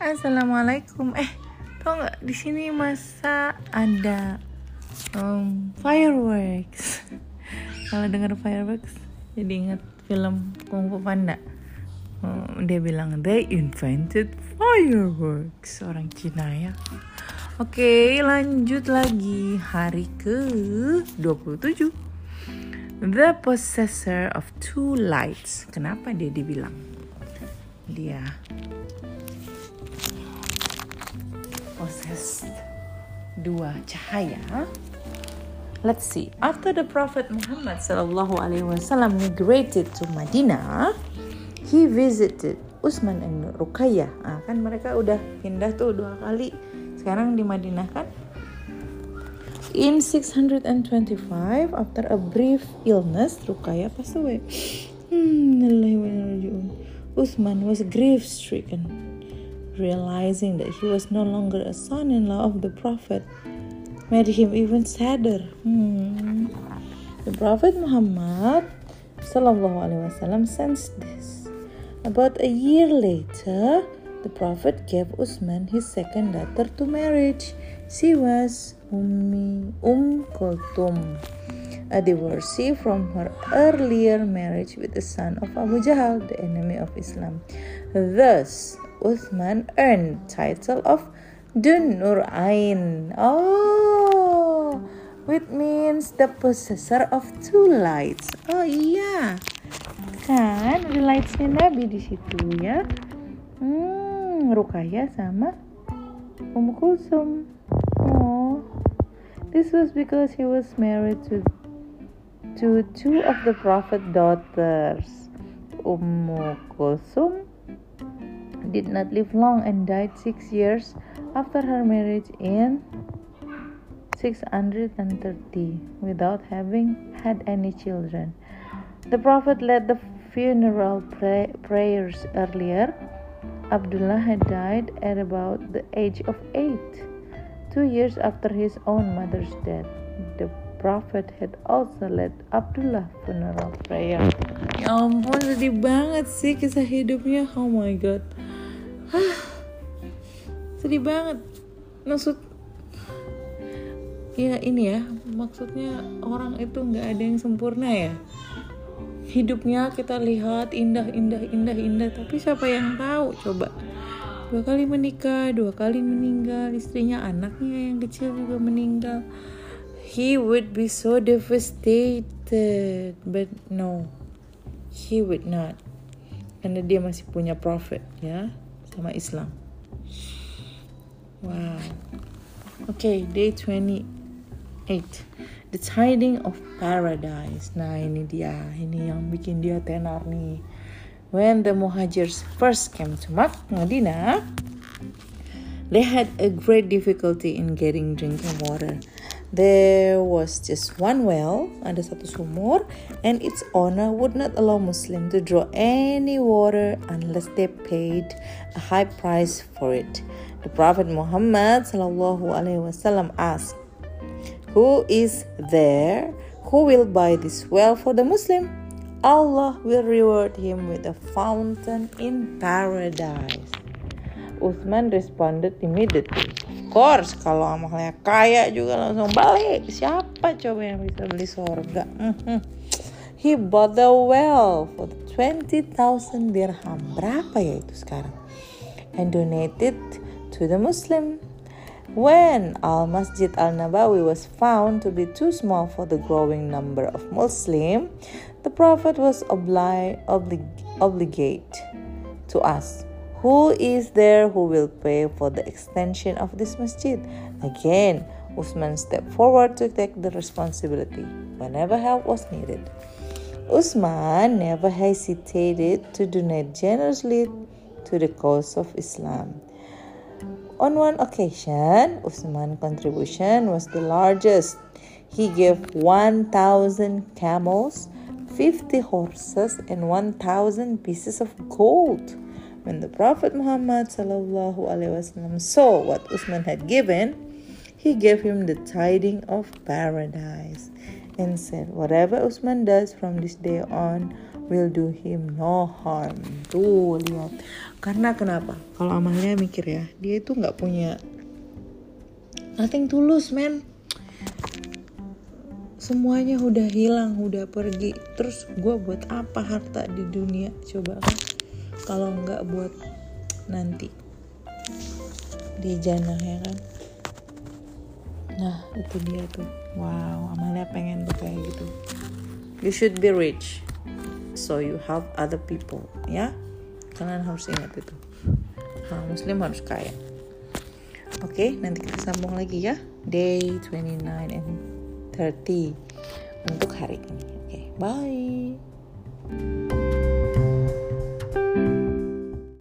Assalamualaikum. Eh, tau nggak di sini masa ada um, fireworks. Kalau dengar fireworks, jadi ingat film Kung Fu Panda. Um, dia bilang they invented fireworks orang Cina ya. Oke, lanjut lagi hari ke 27. The possessor of two lights. Kenapa dia dibilang? Dia possessed dua cahaya. Let's see. After the Prophet Muhammad sallallahu alaihi wasallam migrated to Madinah, he visited Usman and Ruqayyah. Ah, kan mereka udah pindah tuh dua kali. Sekarang di Madinah kan? In 625, after a brief illness, Ruqayyah passed away. Hmm, Usman was grief-stricken realizing that he was no longer a son in law of the Prophet, made him even sadder. Hmm. The Prophet Muhammad wasallam sensed this. About a year later, the Prophet gave Usman his second daughter to marriage. She was Ummi Umm Kulthum, a divorcee from her earlier marriage with the son of Abu Jahl, the enemy of Islam. Thus, Uthman earned title of Dun Nur Ain. Oh, which means the possessor of two lights. Oh iya, kan ada lightsnya Nabi di situ ya. Hmm, Rukaya sama Umm Kulsum. Oh, this was because he was married to to two of the Prophet daughters, Ummu Kulsum did not live long and died six years after her marriage in 630 without having had any children. The Prophet led the funeral pray- prayers earlier. Abdullah had died at about the age of eight, two years after his own mother's death. The Prophet had also led Abdullah funeral prayer. Ya ampun, sedih banget sih kisah hidupnya. Oh my god. sedih banget. Maksud ya ini ya maksudnya orang itu nggak ada yang sempurna ya. Hidupnya kita lihat indah indah indah indah tapi siapa yang tahu? Coba dua kali menikah dua kali meninggal istrinya anaknya yang kecil juga meninggal. He would be so devastated but no he would not. Karena dia masih punya prophet ya sama Islam. Wow. Okay, day 28. The tiding of paradise. Nah, ini dia. Ini yang bikin dia tenar nih. When the Muhajirs first came to Medina, they had a great difficulty in getting drinking water. There was just one well, ada satu sumur, and its owner would not allow Muslim to draw any water unless they paid a high price for it. The Prophet Muhammad wasallam asked, Who is there who will buy this well for the Muslim? Allah will reward him with a fountain in paradise. Uthman responded immediately. Course kalau amalnya kaya juga langsung balik siapa coba yang bisa beli surga mm-hmm. he bought the well for 20,000 dirham. Berapa ya itu sekarang? And donated to the Muslim. When Al Masjid Al Nabawi was found to be too small for the growing number of Muslim the Prophet was obli- oblig- obligate to us who is there who will pay for the extension of this masjid? Again, Usman stepped forward to take the responsibility whenever help was needed. Usman never hesitated to donate generously to the cause of Islam. On one occasion, Usman's contribution was the largest. He gave 1,000 camels, 50 horses, and 1,000 pieces of gold. When the Prophet Muhammad wasallam saw what Usman had given, he gave him the tiding of paradise and said, Whatever Usman does from this day on, will do him no harm. Tuh lihat. Karena kenapa? Kalau Amalia mikir ya, dia itu nggak punya nothing tulus, man. Semuanya udah hilang, udah pergi. Terus gue buat apa harta di dunia? Coba kan? Kalau nggak buat nanti. Di jannah ya kan? Nah itu dia tuh. Wow, Amalia pengen tuh kayak gitu. You should be rich so you help other people ya? Kalian harus ingat itu. Nah, muslim harus kaya. Oke okay, nanti kita sambung lagi ya? Day 29 and 30 untuk hari ini. Oke okay, bye